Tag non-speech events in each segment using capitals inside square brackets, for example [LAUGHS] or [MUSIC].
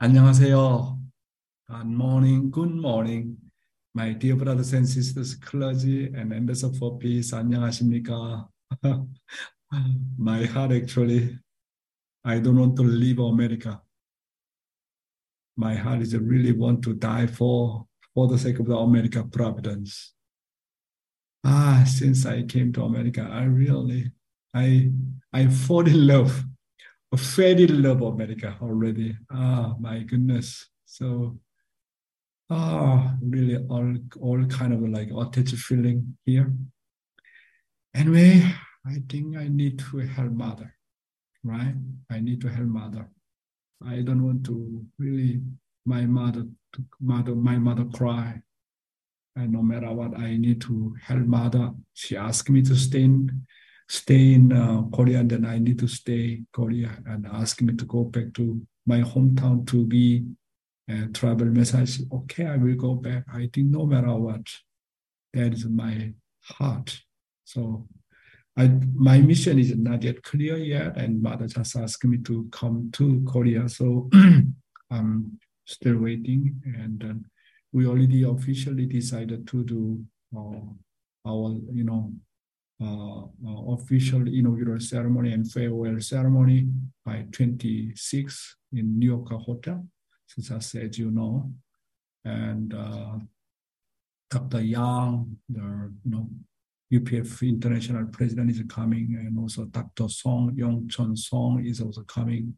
안녕하세요. Good morning, good morning. My dear brothers and sisters, clergy and ambassador for peace, 안녕하십니까? [LAUGHS] My heart actually, I don't want to leave America. My heart is really want to die for, for the sake of the America providence. Ah, since I came to America, I really, I, I fall in love, in love America already. Ah, my goodness. So, ah, really all, all kind of like attached feeling here. Anyway, I think I need to help mother, right? I need to help mother. I don't want to really my mother to mother my mother cry. And no matter what, I need to help mother. She asked me to stay in stay in uh, Korea, and then I need to stay Korea, and ask me to go back to my hometown to be a travel message. Okay, I will go back. I think no matter what, that is my heart. So I, my mission is not yet clear yet, and mother just asked me to come to Korea. So [CLEARS THROAT] I'm still waiting, and uh, we already officially decided to do uh, our, you know, uh, uh, official inaugural ceremony and farewell ceremony by 26 in New York Hotel, so just as you know, and uh, Dr. Yang, the you know UPF International President is coming, and also Dr. Song Yong Chun Song is also coming.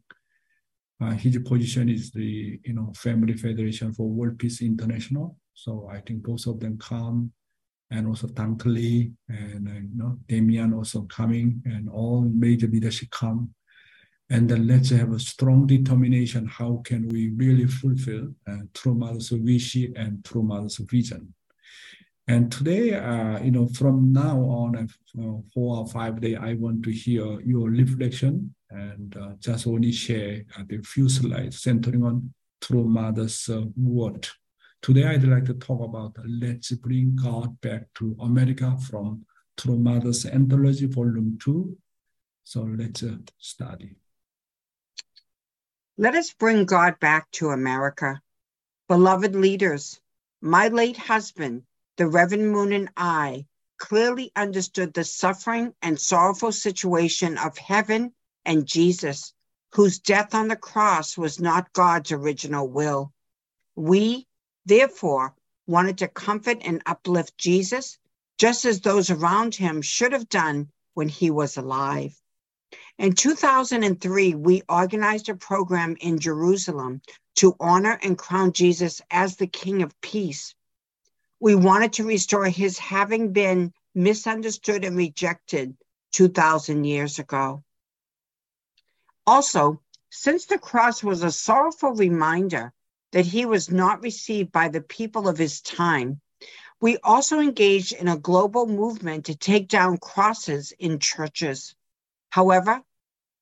Uh, his position is the you know Family Federation for World Peace International. So I think both of them come, and also Tank Lee and uh, you know Damian also coming, and all major leadership come. And then let's have a strong determination. How can we really fulfill uh, True Mother's and True Mother's vision? And today, uh, you know, from now on, uh, four or five days, I want to hear your reflection and uh, just only share the few slides centering on True Mother's uh, word. Today, I'd like to talk about Let's Bring God Back to America from True Mother's Anthology Volume 2. So let's uh, study. Let us bring God back to America. Beloved leaders, my late husband, the Reverend Moon and I clearly understood the suffering and sorrowful situation of heaven and Jesus, whose death on the cross was not God's original will. We, therefore, wanted to comfort and uplift Jesus, just as those around him should have done when he was alive. In 2003, we organized a program in Jerusalem to honor and crown Jesus as the King of Peace we wanted to restore his having been misunderstood and rejected 2,000 years ago. Also, since the cross was a sorrowful reminder that he was not received by the people of his time, we also engaged in a global movement to take down crosses in churches. However,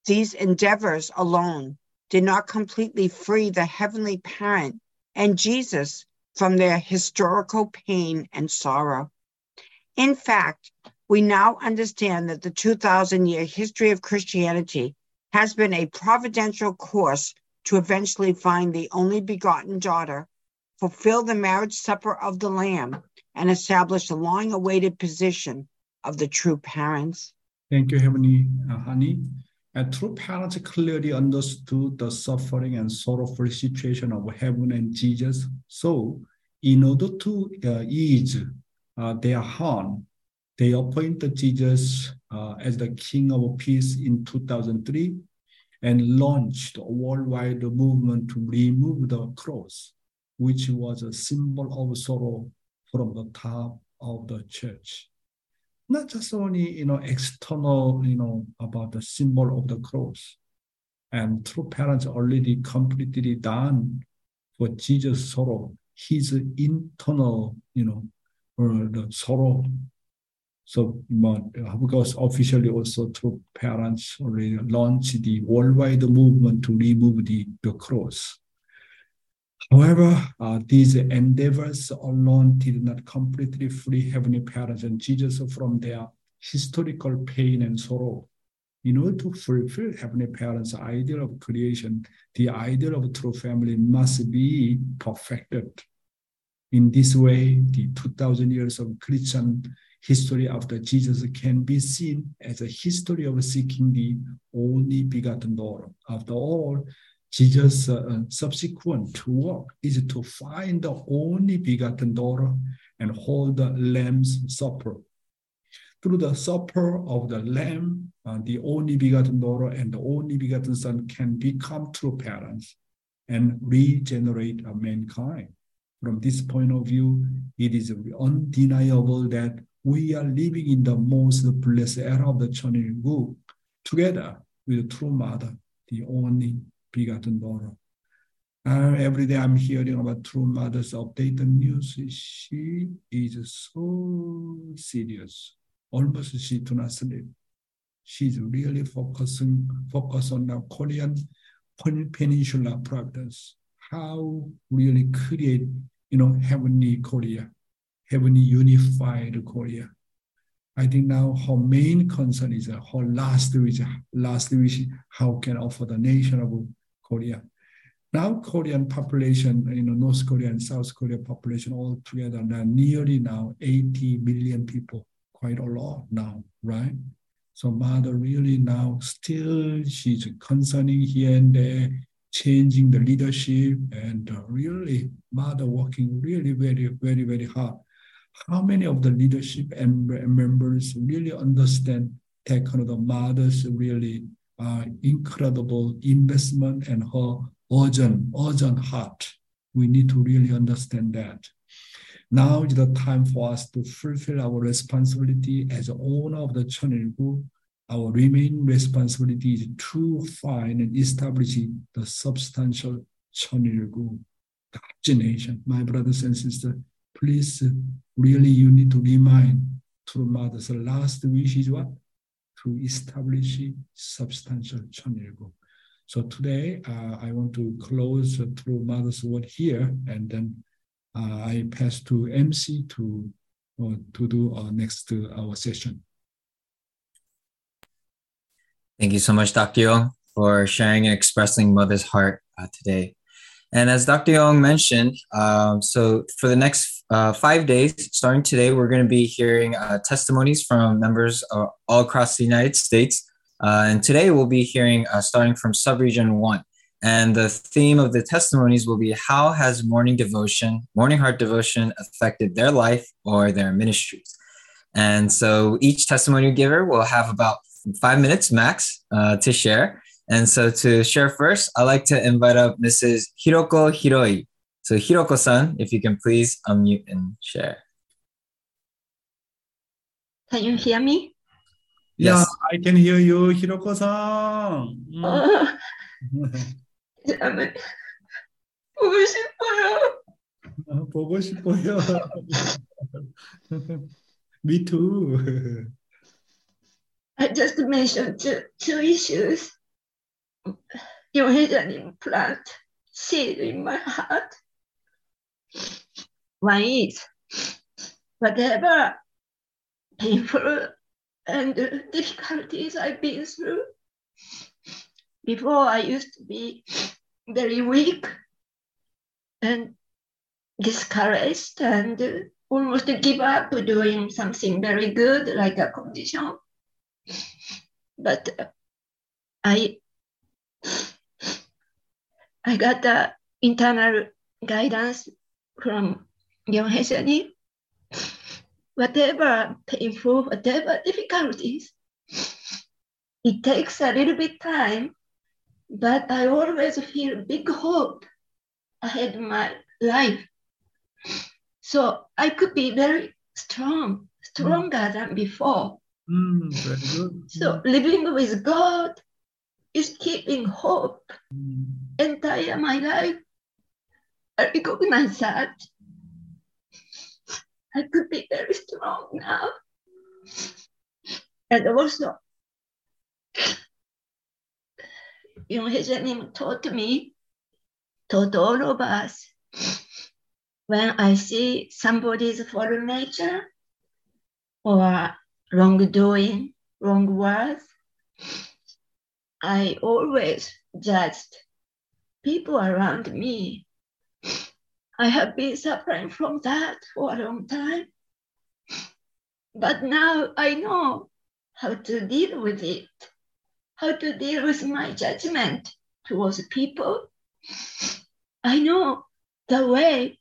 these endeavors alone did not completely free the Heavenly Parent and Jesus from their historical pain and sorrow. In fact, we now understand that the 2,000 year history of Christianity has been a providential course to eventually find the only begotten daughter, fulfill the marriage supper of the Lamb, and establish the long awaited position of the true parents. Thank you, Heavenly uh, Honey. And true parents clearly understood the suffering and sorrowful situation of heaven and Jesus. So, in order to uh, ease uh, their harm, they appointed Jesus uh, as the King of Peace in 2003 and launched a worldwide movement to remove the cross, which was a symbol of sorrow from the top of the church. Not just only you know external you know about the symbol of the cross. And true parents already completely done for jesus sorrow his internal you know or the sorrow so because officially also true parents already launched the worldwide movement to remove the, the cross However, uh, these endeavors alone did not completely free Heavenly Parents and Jesus from their historical pain and sorrow. in order to fulfill Heavenly Parents' ideal of creation, the ideal of true family must be perfected. In this way, the 2,000 years of Christian history after Jesus can be seen as a history of seeking the only begotten Lord. After all, Jesus' uh, subsequent work is to find the only begotten daughter and hold the Lamb's Supper. Through the supper of the Lamb, uh, the only begotten daughter and the only begotten Son can become true parents and regenerate mankind. From this point of view, it is undeniable that we are living in the most blessed era of the Cheonilgu, together with the true mother, the only begotten daughter. Uh, every day I'm hearing about true mother's updated news. She is so serious. Almost she do not sleep. She's really focusing focus on the Korean peninsula providence. How really create, you know, heavenly Korea heavenly unified Korea. I think now her main concern is her last wish, last wish, how can offer the nation of Korea. Now Korean population, you know, North Korea and South Korea population all together now nearly now 80 million people, quite a lot now, right? So mother really now still she's concerning here and there, changing the leadership and uh, really mother working really very, very, very hard how many of the leadership and members really understand that kind of the mother's really uh, incredible investment and her urgent, urgent heart. We need to really understand that. Now is the time for us to fulfill our responsibility as owner of the Cheonilgu. Our remaining responsibility is to find and establish the substantial Cheonilgu, group. nation. My brothers and sisters, please really you need to remind true mother's last wish is what? To establish substantial Cheonilgu. So today uh, I want to close uh, True Mother's word here and then uh, I pass to MC to, uh, to do our next uh, our session. Thank you so much, Dr. Young, for sharing and expressing Mother's heart uh, today. And as Dr. Young mentioned, um, so for the next uh, five days, starting today, we're going to be hearing uh, testimonies from members uh, all across the United States. Uh, and today we'll be hearing uh, starting from subregion one. And the theme of the testimonies will be how has morning devotion, morning heart devotion affected their life or their ministries? And so each testimony giver will have about five minutes max uh, to share. And so to share first, I'd like to invite up Mrs. Hiroko Hiroi. So Hiroko-san, if you can please unmute and share. Can you hear me? Yeah, yes. I can hear you, Hiroko-san. Mm. 보고 싶어요. 보고 싶어요. Me too. I just mentioned two, two issues. Yohei implant seed in my heart. One is whatever painful and difficulties I've been through. Before I used to be very weak and discouraged and almost give up doing something very good like a condition. But I I got the internal guidance from Yonheshani. Whatever painful, whatever difficulties, it takes a little bit time, but I always feel big hope ahead of my life. So I could be very strong, stronger mm. than before. Mm. So living with God is keeping hope entire my life. I recognize that. I could be very strong now. And also, you know, his name taught me, taught all of us, when I see somebody's fallen nature or wrongdoing, wrong words, I always judged people around me. I have been suffering from that for a long time. But now I know how to deal with it, how to deal with my judgment towards people. I know the way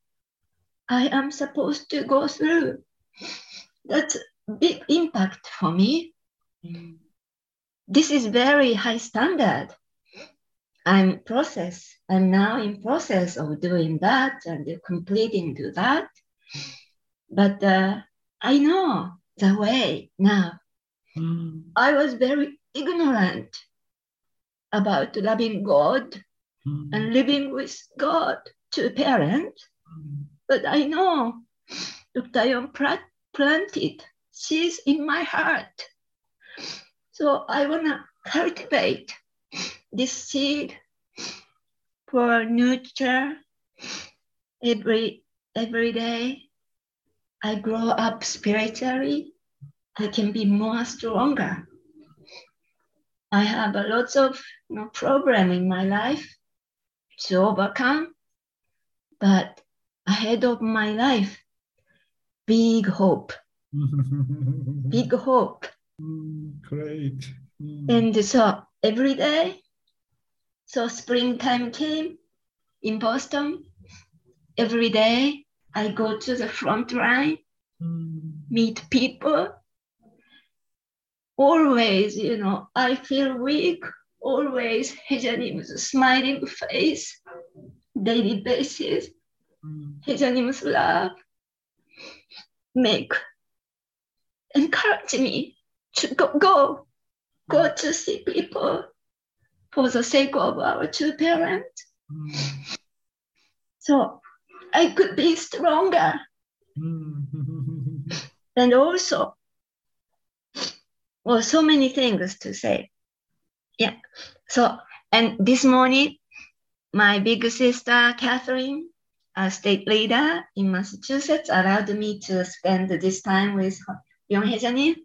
I am supposed to go through. That's big impact for me. Mm. This is very high standard. I'm process. I'm now in process of doing that and completing to that. But uh, I know the way now. Mm, I was very ignorant about loving God mm, and living with God, to parents. mm. But I know Dr. Yon pla- planted seeds in my heart. So I want to cultivate this seed for nurture every every day. I grow up spiritually. I can be more stronger. I have a lots of you know, problem in my life to overcome, but ahead of my life, big hope, [LAUGHS] big hope. Mm, Great. Mm, And so every day, so springtime came in Boston. Every day I go to the front line, mm, meet people. Always, you know, I feel weak. Always Hejanim's smiling face, daily basis. mm, Hejanim's love make encourage me to go, go, go to see people for the sake of our two parents. mm, So I could be stronger. mm. [LAUGHS] And also, well, so many things to say. Yeah. So, and this morning, my big sister, Catherine, a state leader in Massachusetts, allowed me to spend this time with Yong Young Hejanin.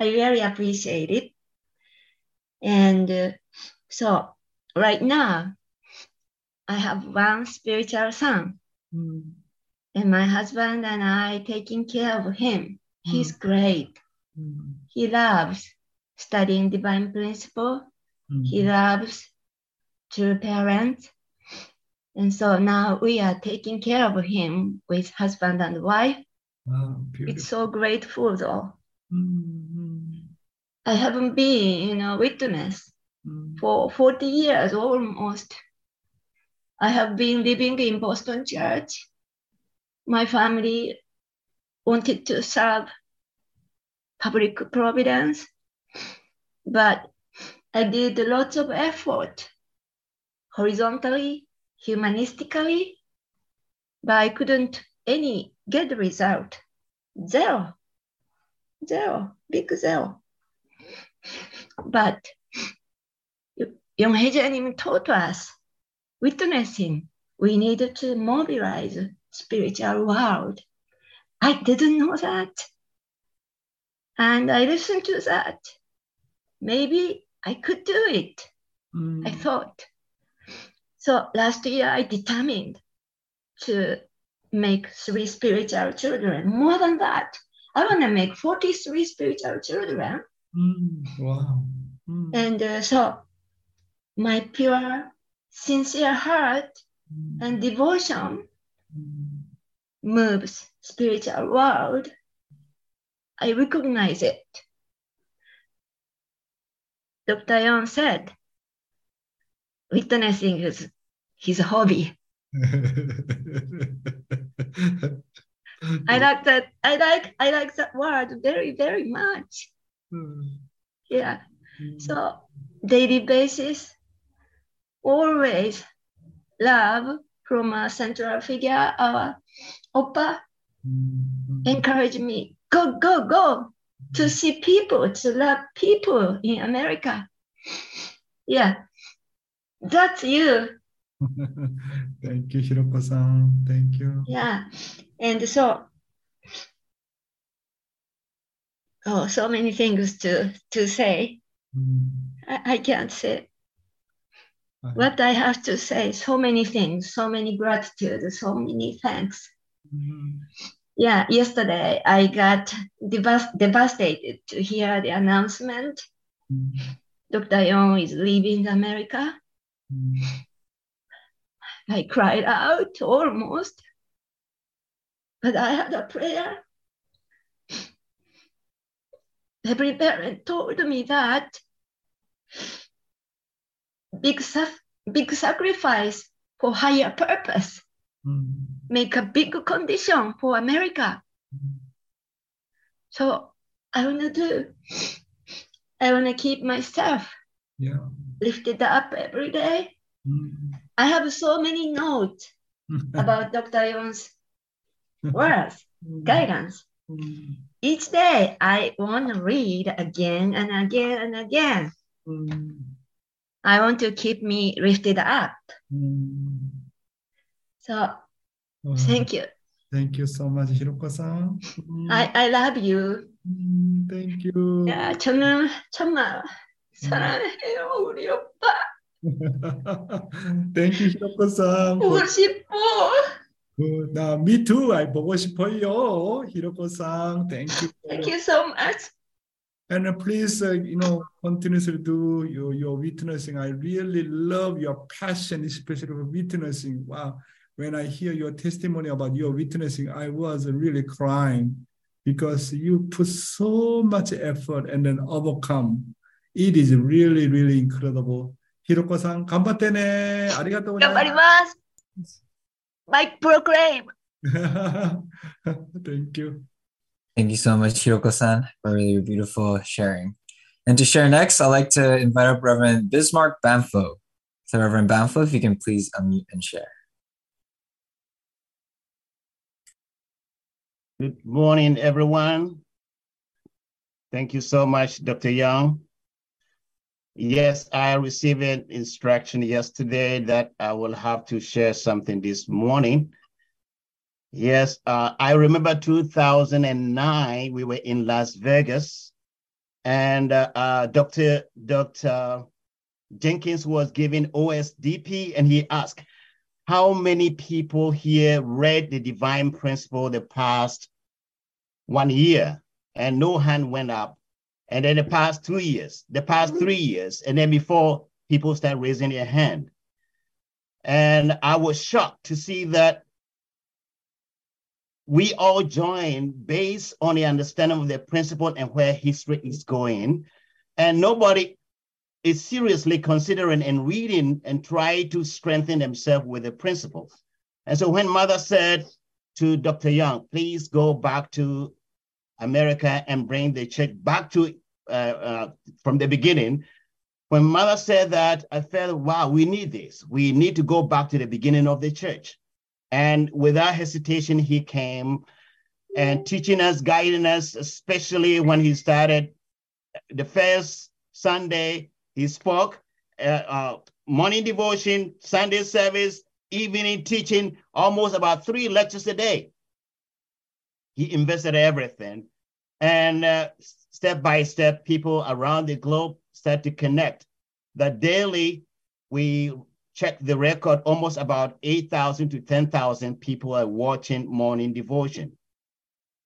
I really appreciate it. And uh, so, right now, I have one spiritual son, Mm, and my husband and I taking care of him. He's great. mm, He loves studying divine principle. mm. He loves true parents. And so now we are taking care of him with husband and wife. Wow, It's so grateful though. Mm, I haven't been, you know, witness mm, for 40 years almost. I have been living in Boston church. My family wanted to serve public providence, but I did lots of effort horizontally, humanistically, but I couldn't any get result. Zero. Zero. Big zero. But Yonghae taught us witnessing, we needed to mobilize spiritual world. I didn't know that. And I listened to that. Maybe I could do it, mm. I thought. So last year I determined to make three spiritual children. More than that, I want to make 43 spiritual children. Mm, Wow. Mm, And uh, so my pure, sincere heart mm, and devotion mm. moves spiritual world, I recognize it. Dr. Yon said, witnessing is his hobby. [LAUGHS] I like that. I like I like that word very very much. Mm, Yeah. mm, So daily basis, always love from a central figure, our Oppa, mm, mm. encourage me, go, go, go to see people, to love people in America. Yeah, that's you. [LAUGHS] Thank you, Hiroko-san. Thank you. Yeah. And so, oh, so many things to, to say. Mm, I, I can't say what I have to say. So many things, so many gratitude, so many thanks. Mhm. Yeah, yesterday I got devas- devastated to hear the announcement. Mhm. Dr. Young is leaving America. Mhm. I cried out almost, but I had a prayer. Every parent told me that big, big sacrifice for higher purpose Mhm. make a big condition for America. So I want to do, I want to keep myself Yeah. lifted up every day. Mhm. I have so many notes [LAUGHS] about Dr. Young's words, guidance. Mhm. Each day I want to read again and again and again. Mhm. I want to keep me lifted up. Mhm. So Wow. thank you. Thank you so much, Hiroko-san. I, I love you. Mm, Thank you. 야, 저는 정말 사랑해요, 우리 오빠. [LAUGHS] Thank you, Hiroko-san. 보고 싶어. Good. 나, me too. I 보고 싶어요, Hiroko-san. Thank you. Thank you so much. And uh, please, uh, you know, continuously do your, your witnessing. I really love your passion, especially for witnessing. Wow. When I hear your testimony about your witnessing, I was really crying because you put so much effort and then overcome. It is really, really incredible. Hiroko-san, 頑張ってね。ありがとうござい頑張ります。 Mike proclaim. [LAUGHS] Thank you. Thank you so much, Hiroko-san, for your beautiful sharing. And to share next, I'd like to invite up Reverend Bismark Bamfo. So Reverend Bamfo, if you can please unmute and share. Good morning, everyone. Thank you so much, Dr. Young. Yes, I received an instruction yesterday that I will have to share something this morning. Yes, uh, I remember 2009, we were in Las Vegas, and uh, uh, Dr. Dr. Jenkins was giving OSDP, and he asked, how many people here read the divine principle the past one year? And no hand went up. And then the past two years, the past mm-hmm. three years, and then before people start raising their hand. And I was shocked to see that we all joined based on the understanding of the principle and where history is going. And nobody is seriously considering and reading and try to strengthen themselves with the principles. And so when mother said to Dr. Young, please go back to America and bring the church back to uh, uh, from the beginning, when mother said that, I felt, wow, we need this. We need to go back to the beginning of the church. And without hesitation, he came and teaching us, guiding us, especially when he started the first Sunday, he spoke uh, uh, morning devotion, Sunday service, evening teaching, almost about three lectures a day. He invested everything. And uh, step by step, people around the globe start to connect. That daily, we check the record, almost about 8,000 to 10,000 people are watching morning devotion.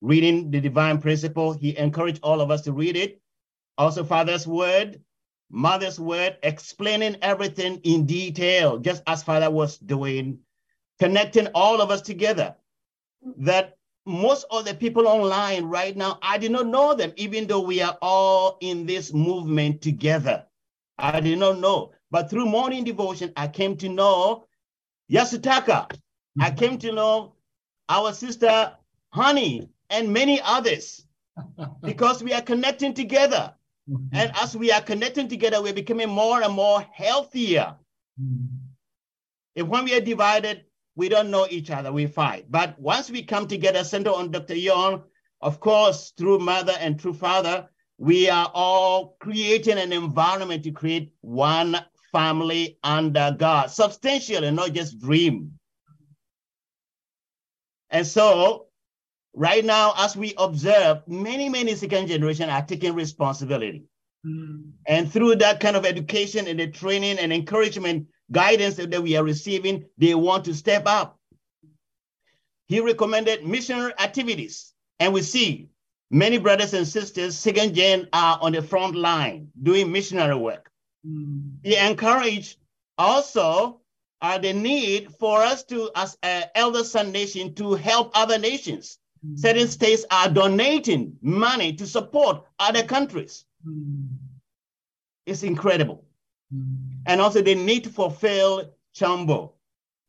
Reading the divine principle, he encouraged all of us to read it. Also, Father's word, Mother's word, explaining everything in detail, just as Father was doing, connecting all of us together. That most of the people online right now, I did not know them, even though we are all in this movement together. I did not know. But through morning devotion, I came to know Yasutaka. I mm-hmm. came to know our sister Honey and many others [LAUGHS] because we are connecting together. Mm-hmm. And as we are connecting together, we're becoming more and more healthier. Mm-hmm. If when we are divided, we don't know each other, we fight. But once we come together, center on Dr. Young, of course, through mother and through father, we are all creating an environment to create one family under God, substantial and not just dream. And so, right now, as we observe, many, many second generation are taking responsibility. Mm. And through that kind of education and the training and encouragement, guidance that we are receiving, they want to step up. He recommended missionary activities. And we see many brothers and sisters, second gen, are on the front line doing missionary work. Mm. He encouraged also uh, the need for us to, as an elder son nation, to help other nations. Mm. Certain states are donating money to support other countries. Mm. It's incredible. Mm. And also the need to fulfill Chambo.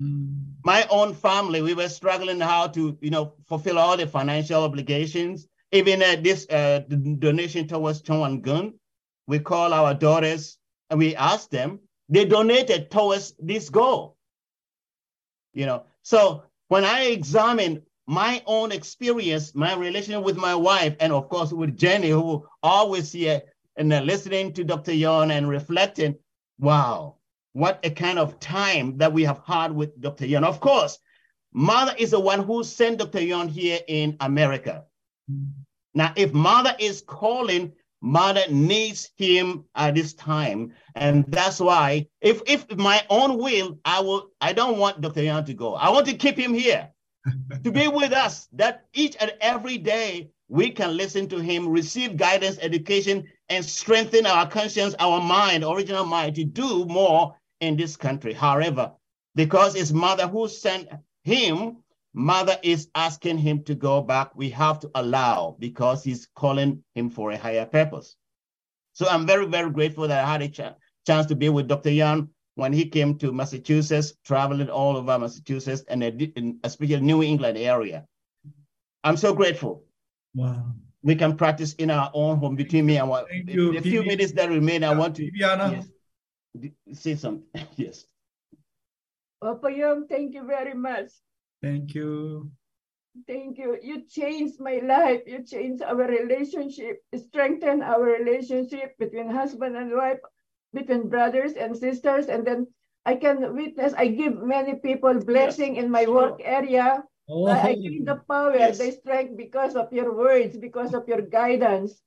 Mm. My own family, we were struggling how to, you know, fulfill all the financial obligations. Even uh, this uh, donation towards Chongwan Gun, we call our daughters and we ask them, they donated towards this goal. You know, so when I examine my own experience, my relationship with my wife, and of course with Jenny, who always here and uh, listening to Dr. Yon and reflecting, wow, what a kind of time that we have had with Dr. Yon. Of course, Mother is the one who sent Dr. Yon here in America. Now, if Mother is calling, Mother needs him at this time. And that's why, if, if my own will, I will, I don't want Dr. Yon to go. I want to keep him here to be [LAUGHS] with us, that each and every day we can listen to him, receive guidance, education, and strengthen our conscience, our mind, original mind to do more in this country. However, because his mother who sent him, mother is asking him to go back. We have to allow because he's calling him for a higher purpose. So I'm very, very grateful that I had a ch- chance to be with Dr. Yan when he came to Massachusetts, traveling all over Massachusetts and especially New England area. I'm so grateful. Wow. We can practice in our own home between me and what Thank the, you, the few Bibi. minutes that remain. I want to Viviana. yes, say something. [LAUGHS] yes. Papa Yum, thank you very much. Thank you. Thank you. You changed my life. You changed our relationship, strengthened our relationship between husband and wife, between brothers and sisters. And then I can witness, I give many people blessing in my sure. work area. Oh. I, I give the power, Yes. the strength because of your words, because of your guidance.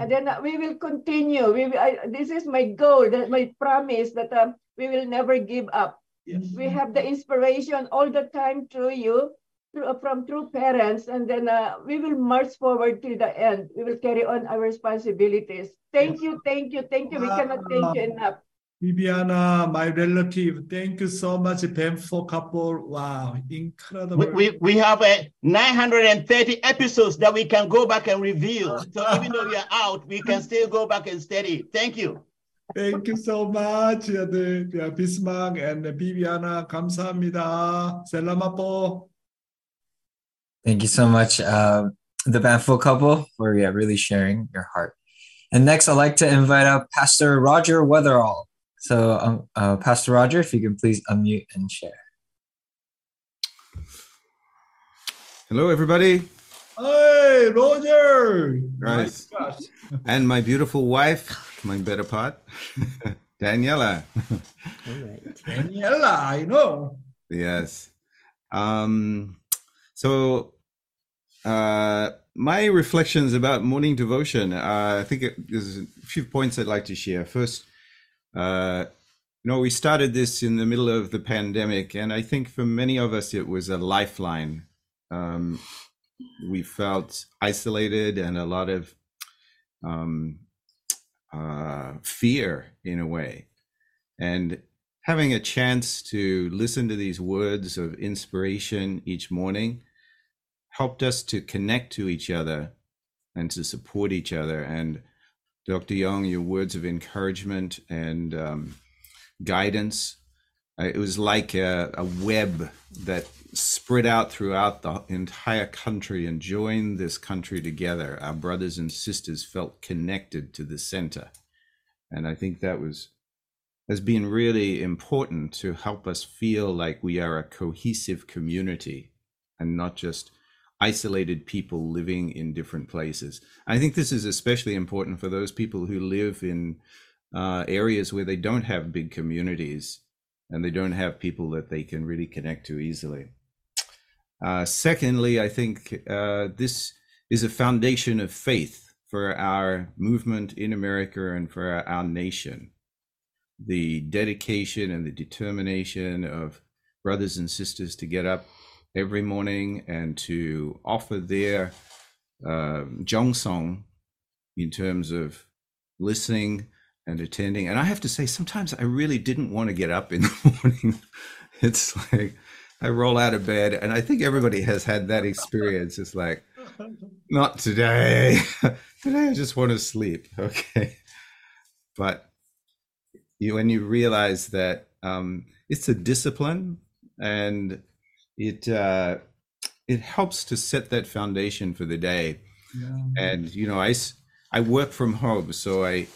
And then uh, we will continue. We will, I, this is my goal, that my promise that uh, we will never give up. Yes. We have the inspiration all the time through you, through, uh, from true parents, and then uh, we will march forward till the end. We will carry on our responsibilities. Thank Yes. you, thank you, thank you. We cannot thank you enough. Viviana, my relative, thank you so much, Painful Couple. Wow, incredible. We, we, we have uh, a 930 episodes that we can go back and review. So even though we are out, we can still go back and study. Thank you. Thank you so much, yeah, the, yeah, Bismark and Viviana. 감사합니다. Salamat po. Thank you so much, uh, the Bamfo couple, for yeah, really sharing your heart. And next, I'd like to invite up Pastor Roger Wetherall. So, um, uh, Pastor Roger, if you can please unmute and share. Hello, everybody, Hey, Roger. Right. My [LAUGHS] and my beautiful wife, my better part, [LAUGHS] Daniela. All right. Daniela, I know. Yes. Um, so, uh, my reflections about morning devotion. Uh, I think it, there's a few points I'd like to share. First, uh, you know, we started this in the middle of the pandemic, and I think for many of us it was a lifeline. Um, we felt isolated and a lot of um, uh, fear in a way. And having a chance to listen to these words of inspiration each morning helped us to connect to each other and to support each other. And Dr. Young, your words of encouragement and um, guidance, uh, it was like a, a web that spread out throughout the entire country and joined this country together. Our brothers and sisters felt connected to the center. And I think that was has been really important to help us feel like we are a cohesive community and not just isolated people living in different places. I think this is especially important for those people who live in uh, areas where they don't have big communities and they don't have people that they can really connect to easily. Uh, secondly, I think uh, this is a foundation of faith for our movement in America and for our, our nation. The dedication and the determination of brothers and sisters to get up every morning and to offer their uh, Song in terms of listening and attending. And I have to say, sometimes I really didn't want to get up in [LAUGHS] the morning. it's like I roll out of bed, and I think everybody has had that experience. It's like, not today. [LAUGHS] today I just want to sleep. [LAUGHS] Okay. But you, when you realize that um, it's a discipline and it uh, it helps to set that foundation for the day. Yeah. And you know, I I work from home, so I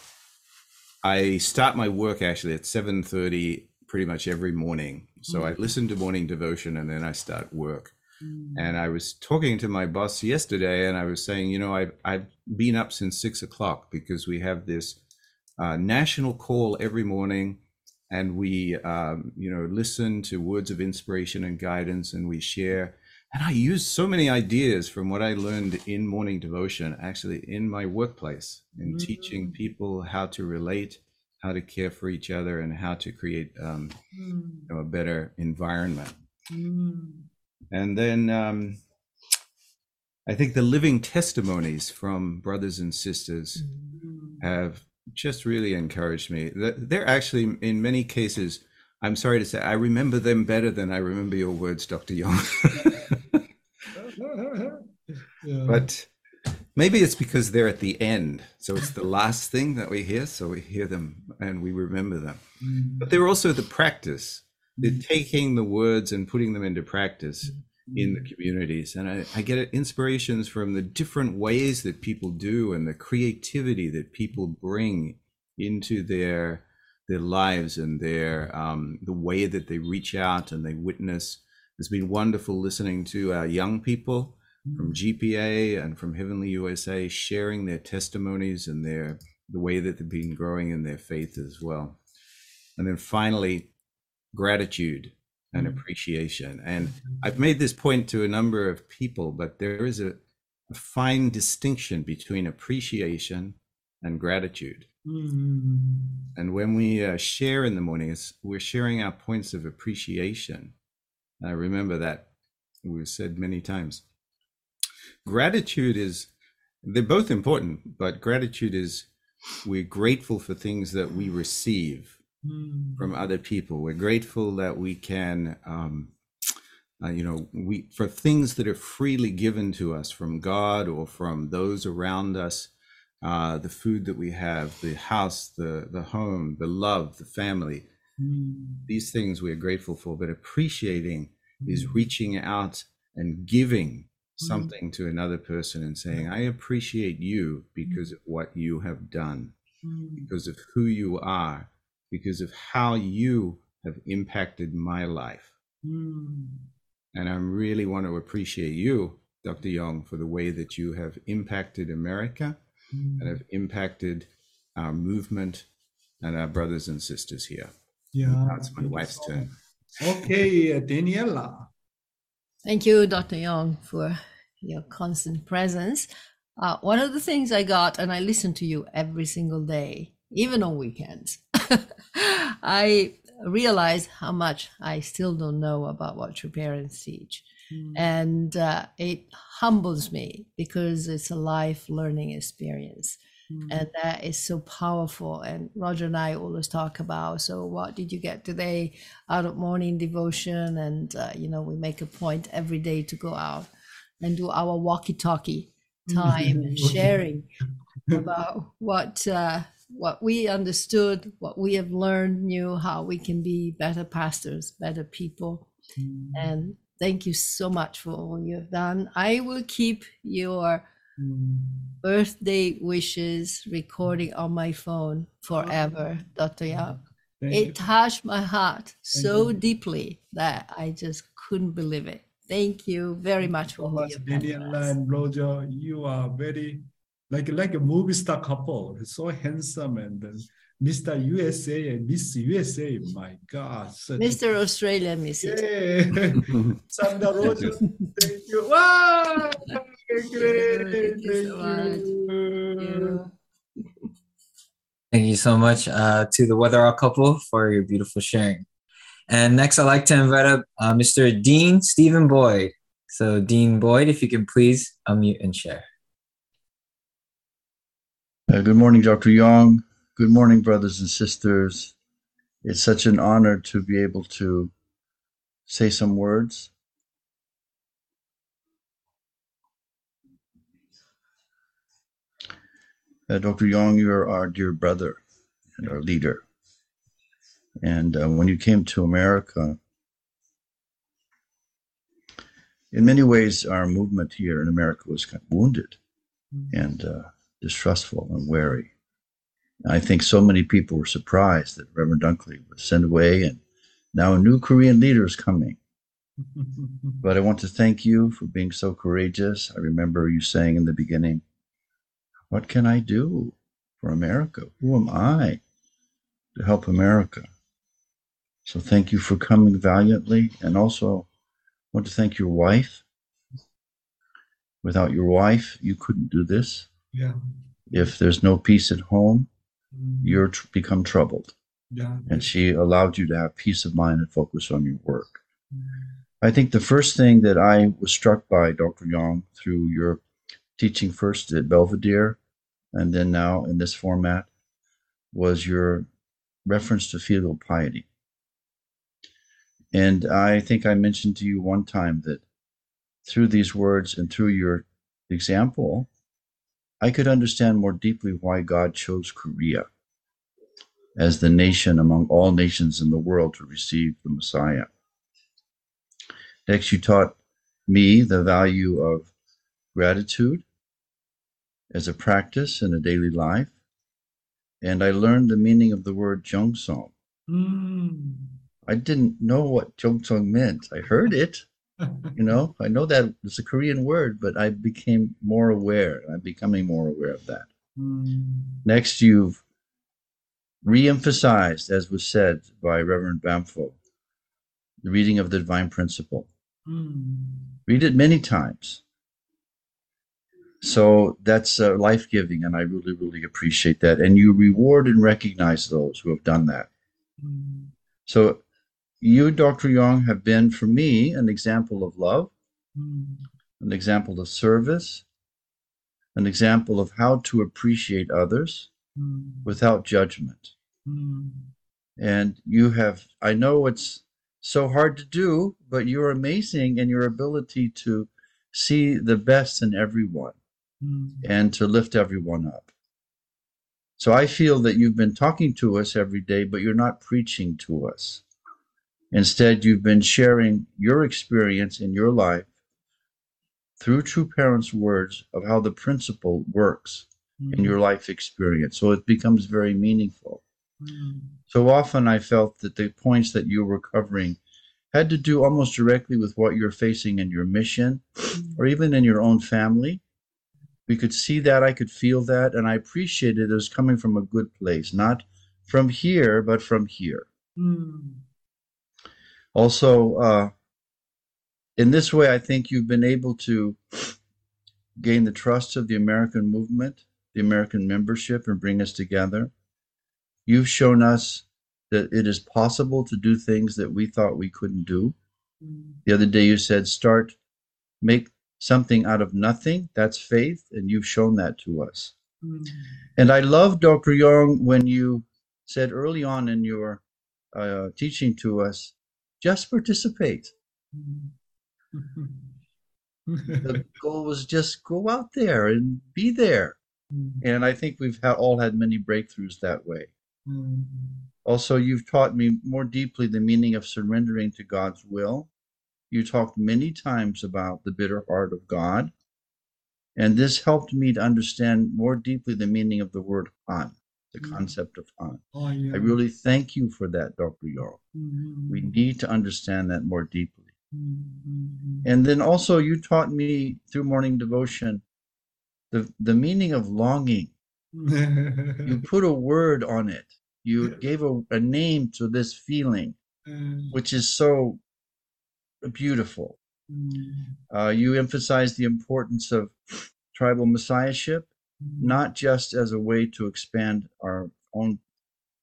I start my work actually at seven thirty pretty much every morning. So mm-hmm. I listen to morning devotion and then I start work. Mm-hmm. And I was talking to my boss yesterday, and I was saying, you know, I've I've been up since six o'clock because we have this uh, national call every morning and we um, you know listen to words of inspiration and guidance and we share and i use so many ideas from what i learned in morning devotion actually in my workplace in mm-hmm. teaching people how to relate how to care for each other and how to create um, mm. you know, a better environment mm. and then um, i think the living testimonies from brothers and sisters mm. have just really encouraged me. They're actually, in many cases, I'm sorry to say, I remember them better than I remember your words, Dr. Young. [LAUGHS] yeah. But maybe it's because they're at the end. So it's the last thing that we hear. So we hear them and we remember them. Mm-hmm. But they're also the practice. They're mm-hmm. taking the words and putting them into practice. Mm-hmm in the mm. communities. And I, I get inspirations from the different ways that people do and the creativity that people bring into their their lives and their um, the way that they reach out and they witness. It's been wonderful listening to our young people from mm. GPA and from Heavenly USA sharing their testimonies and their the way that they've been growing in their faith as well. And then finally, gratitude and mm-hmm. appreciation. And. I've made this point to a number of people, but there is a, a fine distinction between appreciation and gratitude. Mm-hmm. And when we uh, share in the mornings, we're sharing our points of appreciation. I remember that we've said many times. Gratitude is, they're both important, but gratitude is we're grateful for things that we receive mm. from other people. We're grateful that we can, um, uh, you know, we for things that are freely given to us from God or from those around us. Uh, the food that we have, the house, the the home, the love, the family. Mm. These things we are grateful for, but appreciating mm. is reaching out and giving mm. something to another person and saying, I appreciate you because mm. of what you have done, mm. because of who you are, because of how you have impacted my life. Mm. And I really want to appreciate you, Dr. Young, for the way that you have impacted America mm. and have impacted our movement and our brothers and sisters here. Yeah. That's my wife's so turn. Okay, [LAUGHS] Daniela. Thank you, Dr. Young, for your constant presence. Uh, one of the things I got, and I listen to you every single day, even on weekends, [LAUGHS] I realize how much I still don't know about what your parents teach. Mm. And uh, it humbles me because it's a life learning experience. Mm. And that is so powerful. And Roger and I always talk about so, what did you get today out of morning devotion? And, uh, you know, we make a point every day to go out and do our walkie talkie [LAUGHS] time and sharing [LAUGHS] about what uh, what we understood, what we have learned, knew how we can be better pastors, better people. Mm. And thank you so much for all you have done. I will keep your mm. birthday wishes recording on my phone forever, oh. Dr. Yap. it you. touched my heart thank so you. deeply that I just couldn't believe it. Thank you very much for all you've done. And Roger, you are very like like a movie star couple, so handsome and then Mr. USA and Miss USA. My God, Mr. Australia, Miss. Yeah, [LAUGHS] Sandra Rogers, thank you. Wow! great. Thank you so much. Thank you. Thank you so much uh, to the Wetherall couple for your beautiful sharing. And next, I'd like to invite up uh, Mr. Dean Stephen Boyd. So, Dean Boyd, if you can please unmute and share. Uh, good morning, Dr. Young. Good morning, brothers and sisters. It's such an honor to be able to say some words. Uh, Dr. Young, you're our dear brother and our leader. And uh, when you came to America, in many ways, our movement here in America was kind of wounded and uh, distrustful and wary. I think so many people were surprised that Reverend Dunkley was sent away and now a new Korean leader is coming. [LAUGHS] But I want to thank you for being so courageous. I remember you saying in the beginning, What can I do for America? Who am I to help America? So thank you for coming valiantly. And also I want to thank your wife. Without your wife, you couldn't do this. Yeah. If there's no peace at home, Mm, you're tr- become troubled. yeah. And she allowed you to have peace of mind and focus on your work. Mm, I think the first thing that I was struck by, Dr. Young, through your teaching first at Belvedere and then now in this format, was your reference to filial piety. And I think I mentioned to you one time that through these words and through your example, I could understand more deeply why God chose Korea as the nation among all nations in the world to receive the Messiah. Next, you taught me the value of gratitude as a practice in a daily life. And I learned the meaning of the word Jungsong. mm. I didn't know what Jungsong meant. I heard it, [LAUGHS] you know, I know that it's a Korean word, but I became more aware. I'm becoming more aware of that. Mm, Next, you've re-emphasized, as was said by Reverend Bamfo, the reading of the divine principle. mm, Read it many times. So that's uh, life giving, and I really, really appreciate that. And you reward and recognize those who have done that. mm, So you, Dr. Young, have been for me an example of love, mm, an example of service, an example of how to appreciate others mm, without judgment. mm. And you have, I know it's so hard to do, but you're amazing in your ability to see the best in everyone Mm, and to lift everyone up. So I feel that you've been talking to us every day, but you're not preaching to us. Instead, you've been sharing your experience in your life through True Parents' words of how the principle works in your life experience. So it becomes very meaningful. mm, So often I felt that the points that you were covering had to do almost directly with what you're facing in your mission or even in your own family. We could see that, I could feel that, and I appreciated it as coming from a good place, not from here, but from here. mm, Also, uh, in this way, I think you've been able to gain the trust of the American movement, the American membership, and bring us together. You've shown us that it is possible to do things that we thought we couldn't do. mm, The other day you said, start, make something out of nothing. That's faith, and you've shown that to us. mm. And I love, Dr. Young, when you said early on in your uh, teaching to us, just participate. The [LAUGHS] goal was just go out there and be there. Mm, And I think we've ha- all had many breakthroughs that way. mm, Also, you've taught me more deeply the meaning of surrendering to God's will. You talked many times about the bitter heart of God. And this helped me to understand more deeply the meaning of the word Han, the Mm. concept of Han. Oh, yeah. I really thank you for that, Dr. Yoro. Mm, We need to understand that more deeply. mm, mm, And then also, you taught me through morning devotion the, the meaning of longing. [LAUGHS] You mm. put a word on it, you gave a, a name to this feeling, Mm, which is so beautiful. Uh, you emphasize the importance of tribal messiahship, not just as a way to expand our own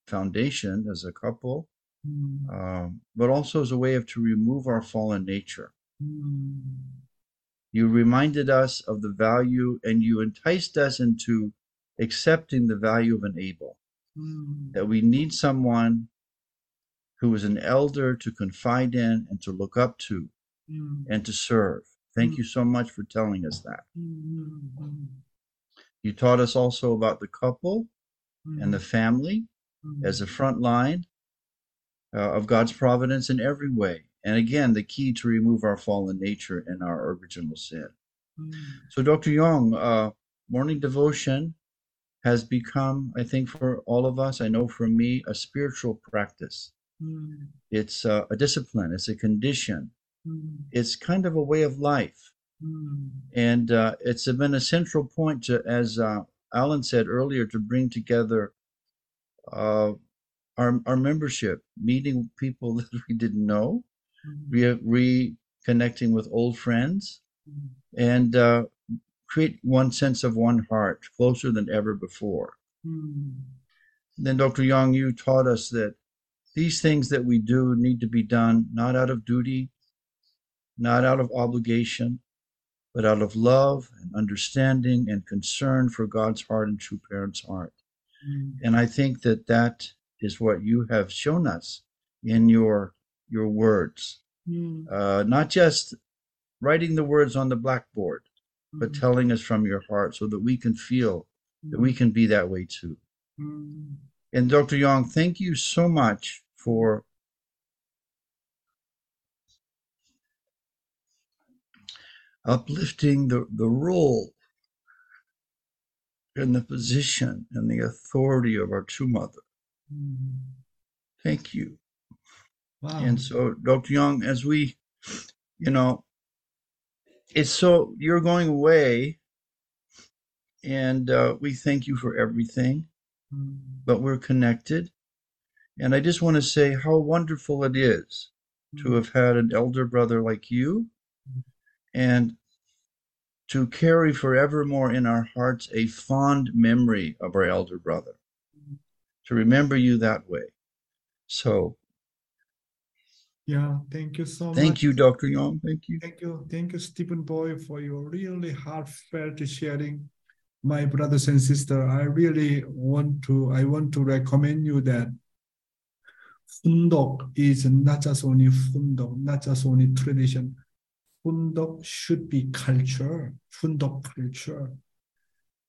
foundation as a couple, mm. um, but also as a way of to remove our fallen nature. Mm. You reminded us of the value and you enticed us into accepting the value of an Abel, mm. that we need someone who is an elder to confide in and to look up to and to serve. Thank you so much for telling us that. Mm-hmm. You taught us also about the couple and the family as a front line uh, of God's providence in every way. And again, the key to remove our fallen nature and our original sin. So, Dr. Young, uh, morning devotion has become, I think, for all of us, I know for me, a spiritual practice. It's uh, a discipline, it's a condition, it's kind of a way of life. And uh, it's been a central point to, as uh, Alan said earlier, to bring together uh, our, our membership, meeting people [LAUGHS] that we didn't know, re- reconnecting with old friends, and uh, create one sense of one heart, closer than ever before. Then, Dr. Young, you taught us that these things that we do need to be done not out of duty, not out of obligation, but out of love and understanding and concern for God's heart and true parents' heart. Mm. And I think that that is what you have shown us in your your words, mm. uh, not just writing the words on the blackboard, but mm. telling us from your heart, so that we can feel that we can be that way too. And Dr. Young, thank you so much for uplifting the, the role and the position and the authority of our true mother. Mm-hmm. Thank you. Wow. And so, Dr. Young, as we, you know, it's so you're going away, and uh, we thank you for everything, mm-hmm. but we're connected. And I just want to say how wonderful it is to mm-hmm. have had an elder brother like you and to carry forevermore in our hearts a fond memory of our elder brother, to remember you that way. So, yeah, thank you so much. thank you, Dr. Young. Thank you. Thank you. Thank you, Stephen Boyd, for your really heartfelt sharing. My brothers and sisters, I really want to I want to recommend you that Hoondok is not just only Hoondok, not just only tradition. Hoondok should be culture, Hoondok culture.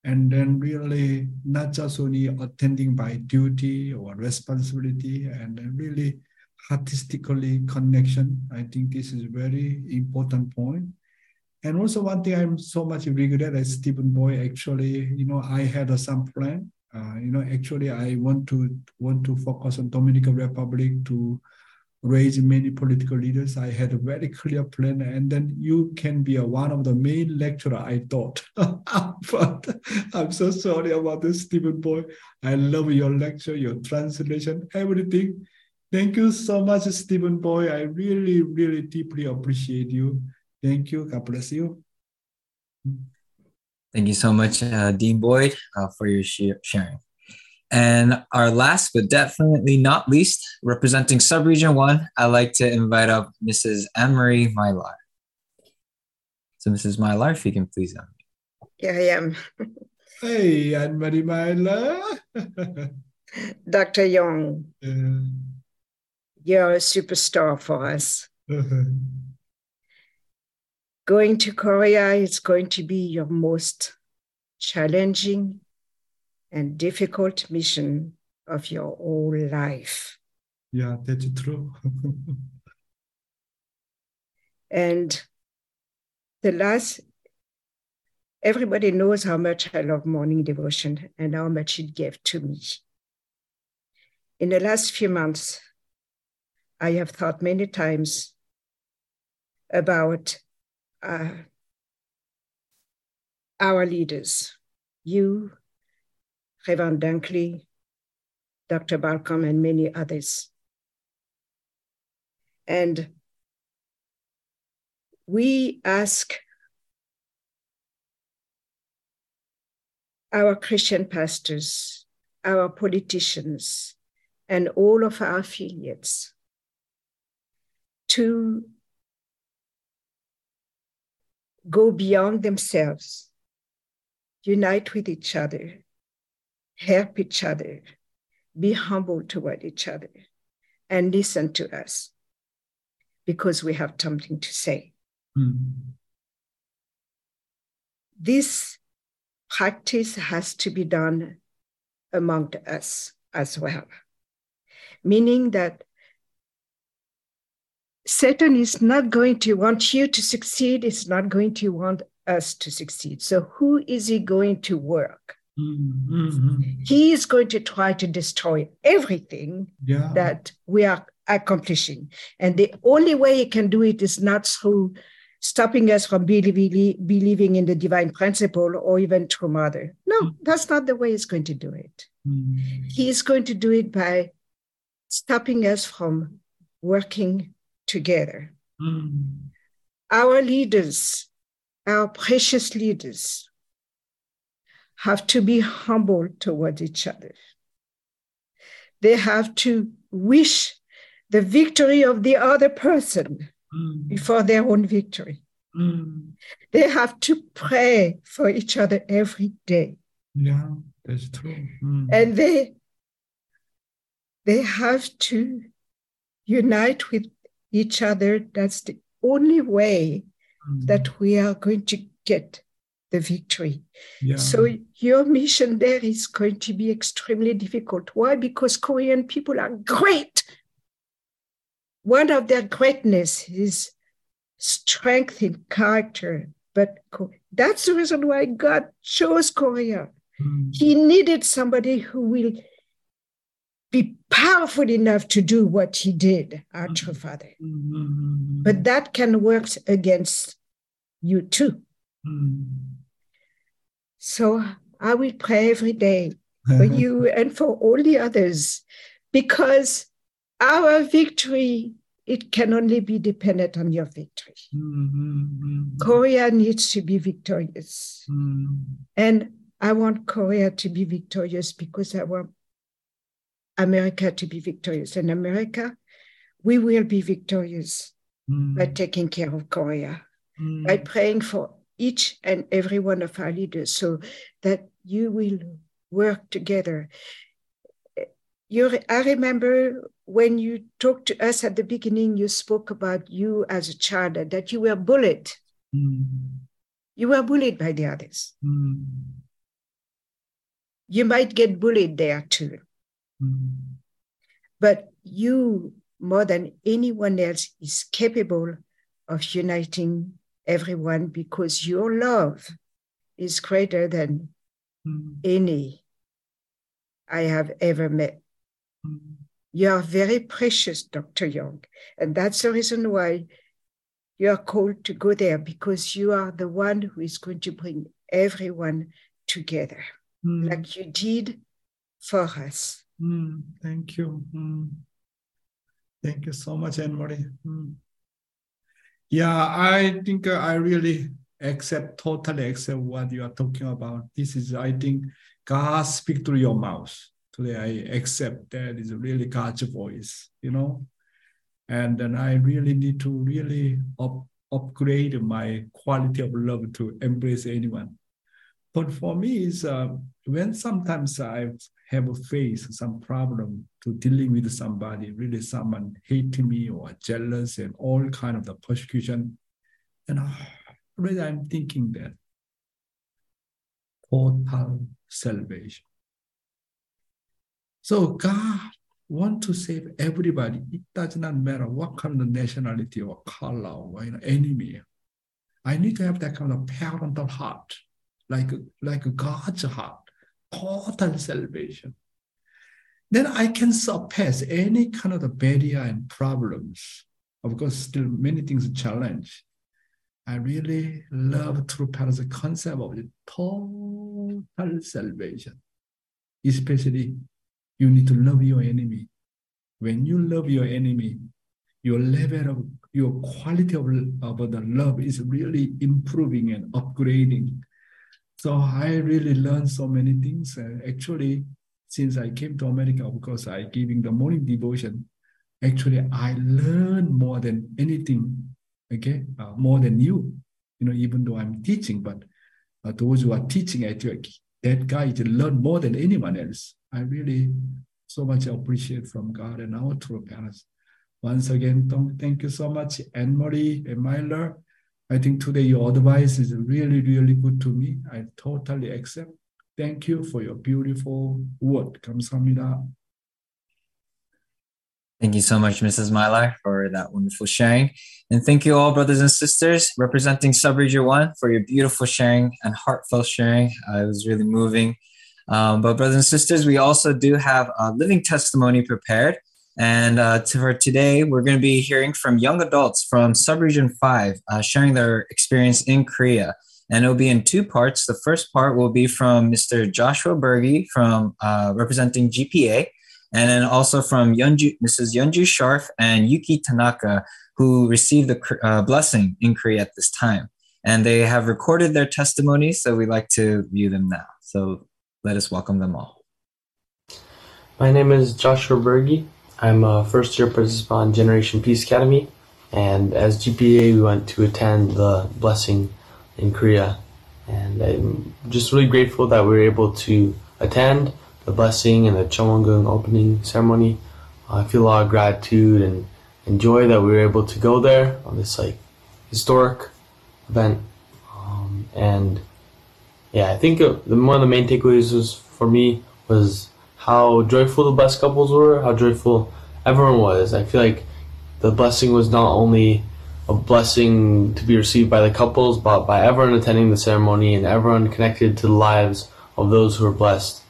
And then really not just only attending by duty or responsibility and really artistically connection. I think this is very important point. And also one thing I'm so much regret as Stephen Boyd, actually, you know, I had uh, some plan. Uh, you know, actually I want to want to focus on Dominican Republic to raise many political leaders. I had a very clear plan, and then you can be a, one of the main lecturer. I thought, [LAUGHS] but I'm so sorry about this, Stephen Boyd. I love your lecture, your translation, everything. Thank you so much, Stephen Boyd. I really, really deeply appreciate you. Thank you. God bless you. Thank you so much, uh, Dean Boyd, uh, for your sh- sharing. And our last but definitely not least, representing Subregion 1, I'd like to invite up Mrs. Anne-Marie Mylar. So Mrs. Mylar, if you can please unmute. Here I am. Hey, Anne-Marie Mylar. [LAUGHS] Dr. Young, Uh, you're a superstar for us. [LAUGHS] Going to Korea is going to be your most challenging and difficult mission of your whole life. yeah, that's true. [LAUGHS] And the last, everybody knows how much I love morning devotion and how much it gave to me. In the last few months, I have thought many times about uh, our leaders, you, Reverend Dunkley, Dr. Balcomb, and many others. And we ask our Christian pastors, our politicians, and all of our affiliates to go beyond themselves, unite with each other, help each other, be humble toward each other, and listen to us because we have something to say. Mm. This practice has to be done among us as well, meaning that Satan is not going to want you to succeed, it's not going to want us to succeed. So, who is he going to work? Mm-hmm. He is going to try to destroy everything Yeah. that we are accomplishing. And the only way he can do it is not through stopping us from believing, believing in the divine principle or even through mother. No, that's not the way he's going to do it. Mm. He is going to do it by stopping us from working together. Mm. Our leaders, our precious leaders, have to be humble toward each other. They have to wish the victory of the other person Mm. before their own victory. Mm. They have to pray for each other every day. Yeah, that's true. Mm. And they, they have to unite with each other. That's the only way Mm. that we are going to get the victory. yeah. So your mission there is going to be extremely difficult. Why? Because Korean people are great. One of their greatness is strength in character. But that's the reason why God chose Korea. Mm. He needed somebody who will be powerful enough to do what he did, our true father. Mm. But that can work against you too. Mm. So I will pray every day for [LAUGHS] you and for all the others because our victory it can only be dependent on your victory Mm. korea needs to be victorious Mm. and i want korea to be victorious because i want america to be victorious and america we will be victorious Mm. by taking care of korea Mm. by praying for each and every one of our leaders so that you will work together. You, I remember when you talked to us at the beginning, you spoke about you as a child, that you were bullied. Mm. You were bullied by the others. Mm. You might get bullied there too, Mm. but you, more than anyone else, is capable of uniting everyone because your love is greater than Mm. any I have ever met. Mm. You are very precious, Dr. Young. And that's the reason why you are called to go there because you are the one who is going to bring everyone together, Mm. like you did for us. Mm. Thank you. Mm. Thank you so much, Anne Marie. Yeah, I think uh, I really accept, totally accept what you are talking about. This is, I think, God speak through your mouth. Today, I accept that is really God's voice, you know. And then I really need to really up, upgrade my quality of love to embrace anyone. But for me, is uh, when sometimes I have a faced some problem to dealing with somebody, really someone hating me or jealous and all kind of the persecution, and uh, really I'm thinking that total salvation. So God want to save everybody. It does not matter what kind of nationality or color or you know, enemy. I need to have that kind of parental heart, like, like God's heart, total salvation. Then I can surpass any kind of the barrier and problems. Of course, still many things challenge. I really love True Parents' concept of the total salvation. Especially, you need to love your enemy. When you love your enemy, your level of your quality of, of the love is really improving and upgrading. So I really learned so many things. And actually, since I came to America, because I giving the morning devotion. Actually, I learned more than anything. Okay, uh, more than you. You know, even though I'm teaching, but uh, those who are teaching at that guy to learn more than anyone else. I really so much appreciate from God and our true parents. Once again, thank you so much, Anne Marie and Mylar. I think today your advice is really, really good to me. I totally accept. Thank you for your beautiful word. 감사합니다. Thank you so much, Mrs. Mylar, for that wonderful sharing. And thank you all, brothers and sisters, representing Subregion 1 for your beautiful sharing and heartfelt sharing. Uh, it was really moving. Um, but, brothers and sisters, we also do have a living testimony prepared. And uh, for today, we're going to be hearing from young adults from Subregion 5 uh, sharing their experience in Korea. And it'll be in two parts. The first part will be from Mr. Joshua Burgey from uh, representing GPA, and then also from Yeonju, Mrs. Yeonju Scharf and Yuki Tanaka, who received the uh, blessing in Korea at this time. And they have recorded their testimonies, so we'd like to view them now. So let us welcome them all. My name is Joshua Burgey. I'm a first year participant on Generation Peace Academy, and as GPA, we went to attend the blessing in Korea. And I'm just really grateful that we were able to attend the blessing and the Cheonwongung opening ceremony. I feel a lot of gratitude and, and joy that we were able to go there on this like historic event. Um, and yeah, I think the, one of the main takeaways was for me was how joyful the blessed couples were, how joyful everyone was. I feel like the blessing was not only a blessing to be received by the couples, but by everyone attending the ceremony and everyone connected to the lives of those who were blessed.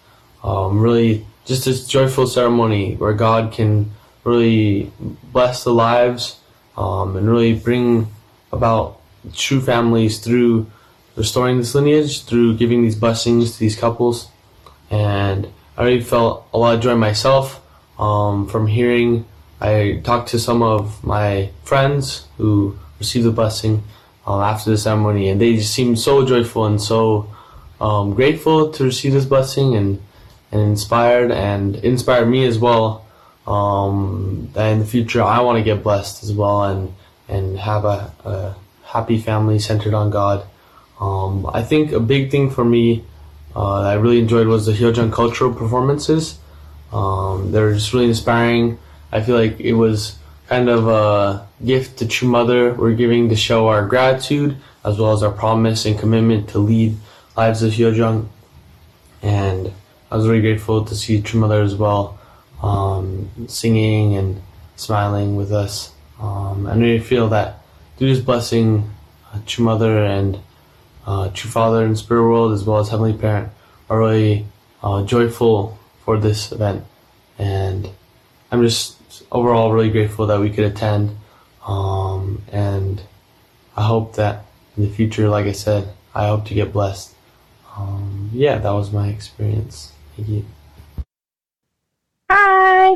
Um, really, just this joyful ceremony where God can really bless the lives um, and really bring about true families through restoring this lineage, through giving these blessings to these couples. And I really felt a lot of joy myself um, from hearing. I talked to some of my friends who received the blessing uh, after the ceremony, and they just seemed so joyful and so um, grateful to receive this blessing and, and inspired, and inspired me as well. Um, that in the future I want to get blessed as well and and have a, a happy family centered on God. Um, I think a big thing for me uh, I really enjoyed was the Hyojeong cultural performances. Um, they were just really inspiring. I feel like it was kind of a gift to True Mother we're giving to show our gratitude as well as our promise and commitment to lead lives of Hyojeong. And I was really grateful to see True Mother as well, um, singing and smiling with us. Um, I really feel that through this blessing, uh, True Mother and True Father and Spirit World, as well as Heavenly Parent, are really uh, joyful for this event. And I'm just overall really grateful that we could attend. Um, and I hope that in the future, like I said, I hope to get blessed. Um, yeah, that was my experience. Thank you. Hi,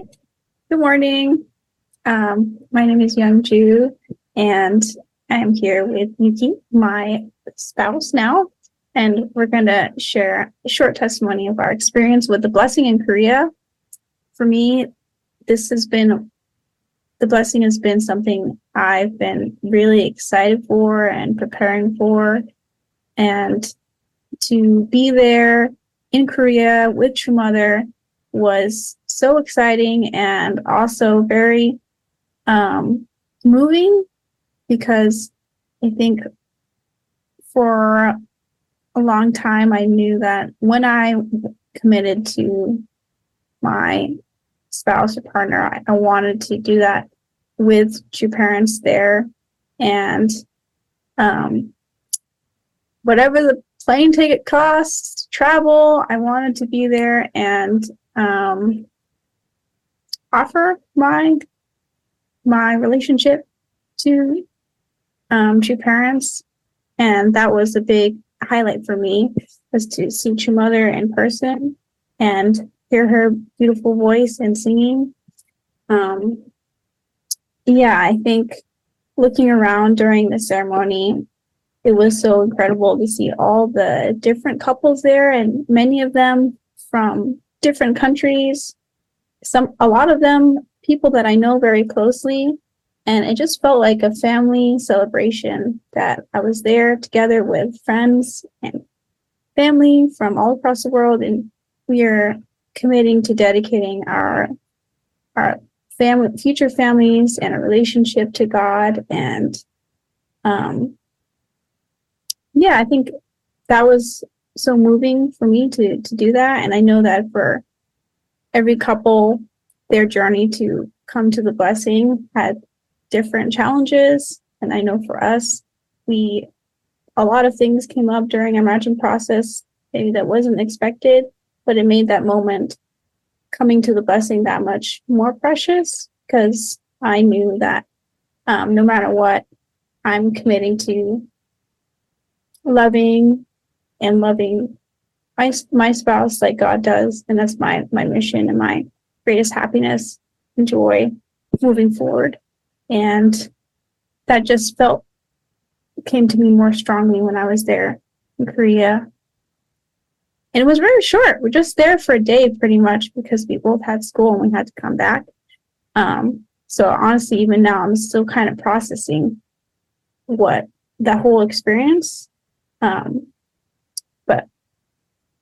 good morning. Um, my name is Young Ju, and I'm here with Yuki, my spouse now, and we're going to share a short testimony of our experience with the blessing in Korea. For me, this has been the blessing has been something I've been really excited for and preparing for. And to be there in Korea with True Mother was so exciting and also very um, moving because I think for a long time I knew that when I committed to my spouse or partner, I, I wanted to do that with two parents there. And um, whatever the plane ticket costs, travel, I wanted to be there and um, offer my my relationship to um, two parents, and that was a big highlight for me was to see True Mother in person and hear her beautiful voice and singing. Um, yeah, I think looking around during the ceremony, it was so incredible to see all the different couples there, and many of them from different countries. Some, a lot of them, people that I know very closely, and it just felt like a family celebration that I was there together with friends and family from all across the world, and we are committing to dedicating our our family, future families, and a relationship to God. And um, yeah, I think that was so moving for me to to do that. And I know that for every couple, their journey to come to the blessing had different challenges. And I know for us, we a lot of things came up during our matching process, maybe that wasn't expected, but it made that moment coming to the blessing that much more precious because I knew that um, no matter what, I'm committing to loving and loving my my spouse like God does, and that's my my mission and my greatest happiness and joy moving forward. And that just felt came to me more strongly when I was there in Korea and it was very short. We're just there for a day pretty much because we both had school and we had to come back. Um, so honestly, even now, I'm still kind of processing what that whole experience. Um, but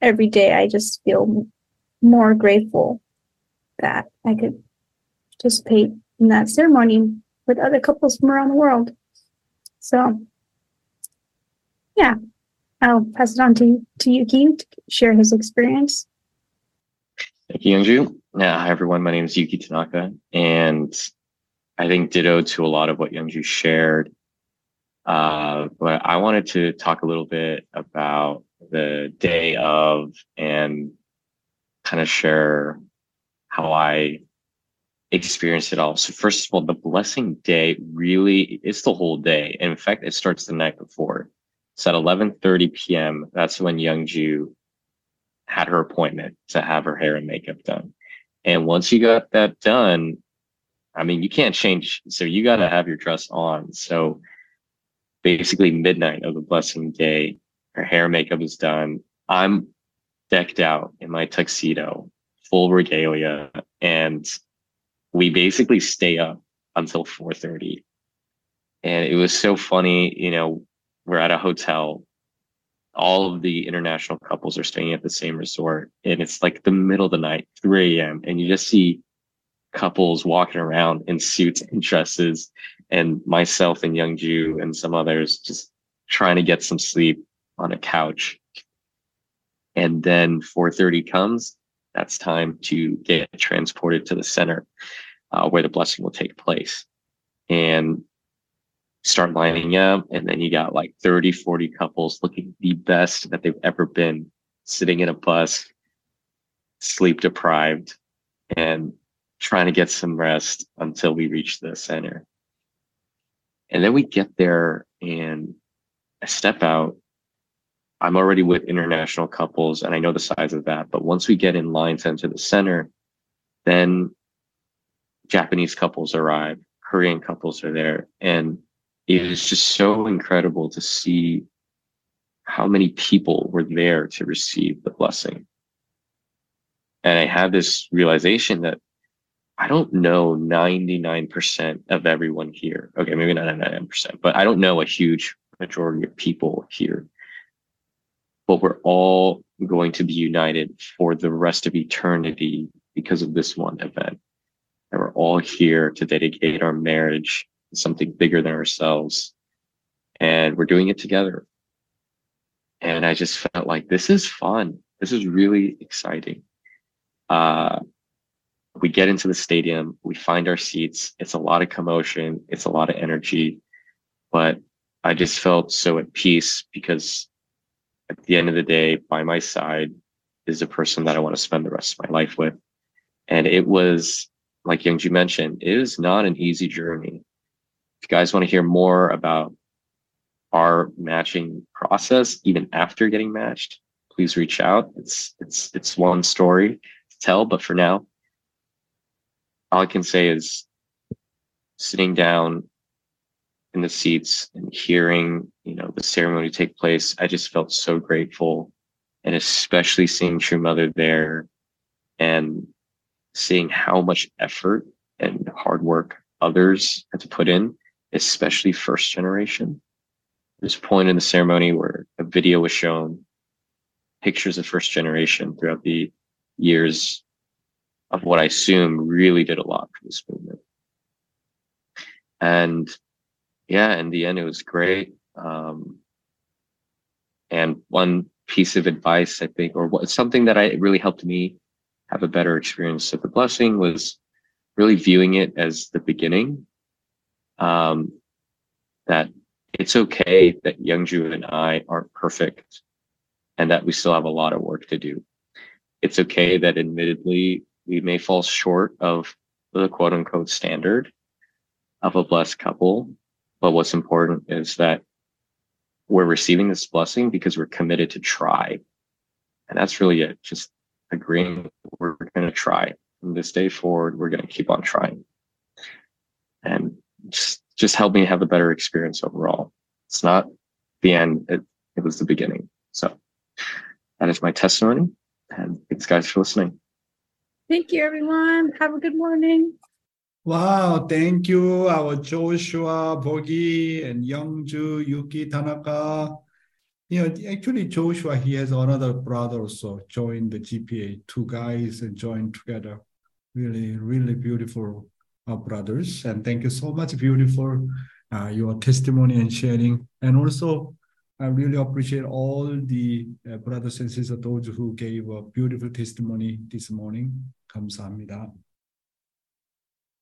every day, I just feel more grateful that I could participate in that ceremony with other couples from around the world. So, yeah, I'll pass it on to, to Yuki to share his experience. Thank you, Youngju. Yeah, hi everyone. My name is Yuki Tanaka, and I think ditto to a lot of what Youngju shared. Uh, but I wanted to talk a little bit about the day of and kind of share how I experienced it all. So first of all, the blessing day really is the whole day. And in fact, it starts the night before. It's at 11:30 p.m., that's when Youngju had her appointment to have her hair and makeup done. And once you got that done, I mean, you can't change. So you got to have your dress on. So basically, midnight of the blessing day, her hair and makeup is done. I'm decked out in my tuxedo, full regalia, and we basically stay up until 4:30. And it was so funny, you know, we're at a hotel. All of the international couples are staying at the same resort, and it's like the middle of the night, 3 a.m., and you just see couples walking around in suits and dresses, and myself and young Youngju and some others just trying to get some sleep on a couch. And then 4:30 comes. That's time to get transported to the center uh, where the blessing will take place. And start lining up and then you got like 30 40 couples looking the best that they've ever been sitting in a bus sleep deprived and trying to get some rest until we reach the center and then we get there and i step out i'm already with international couples and i know the size of that but once we get in line to enter the center then japanese couples arrive korean couples are there and it is just so incredible to see how many people were there to receive the blessing. And I had this realization that I don't know 99% of everyone here. Okay, maybe not 99%, but I don't know a huge majority of people here. But we're all going to be united for the rest of eternity because of this one event. And we're all here to dedicate our marriage to something bigger than ourselves. And we're doing it together. And I just felt like this is fun. This is really exciting. Uh, we get into the stadium, we find our seats. It's a lot of commotion, it's a lot of energy, but I just felt so at peace because at the end of the day, by my side is a person that I want to spend the rest of my life with. And it was, like Youngju mentioned, it is not an easy journey If you guys want to hear more about our matching process, even after getting matched, please reach out. It's it's it's one story to tell, but for now, all I can say is sitting down in the seats and hearing, you know, the ceremony take place, I just felt so grateful. And especially seeing True Mother there and seeing how much effort and hard work others had to put in, especially first generation. There's a point in the ceremony where a video was shown, pictures of first generation throughout the years of what I assume really did a lot for this movement. And yeah, in the end, it was great. Um, and one piece of advice, I think, or what, something that I really helped me have a better experience of the blessing was really viewing it as the beginning. Um, that it's okay that Youngju and I aren't perfect and that we still have a lot of work to do. It's okay that admittedly we may fall short of the quote unquote standard of a blessed couple. But what's important is that we're receiving this blessing because we're committed to try. And that's really it. Just agreeing we're going to try from this day forward. We're going to keep on trying and just, just help me have a better experience overall. It's not the end. It, it was the beginning. So that is my testimony and thanks guys for listening. Thank you, everyone. Have a good morning. Wow, thank you, our Joshua, Burgey, and Youngju, Yuki, Tanaka. You know, actually, Joshua, he has another brother also joined the GPA. Two guys joined together. Really, really beautiful uh, brothers. And thank you so much, beautiful, uh, your testimony and sharing. And also, I really appreciate all the uh, brothers and sisters, those who gave a beautiful testimony this morning. 감사합니다.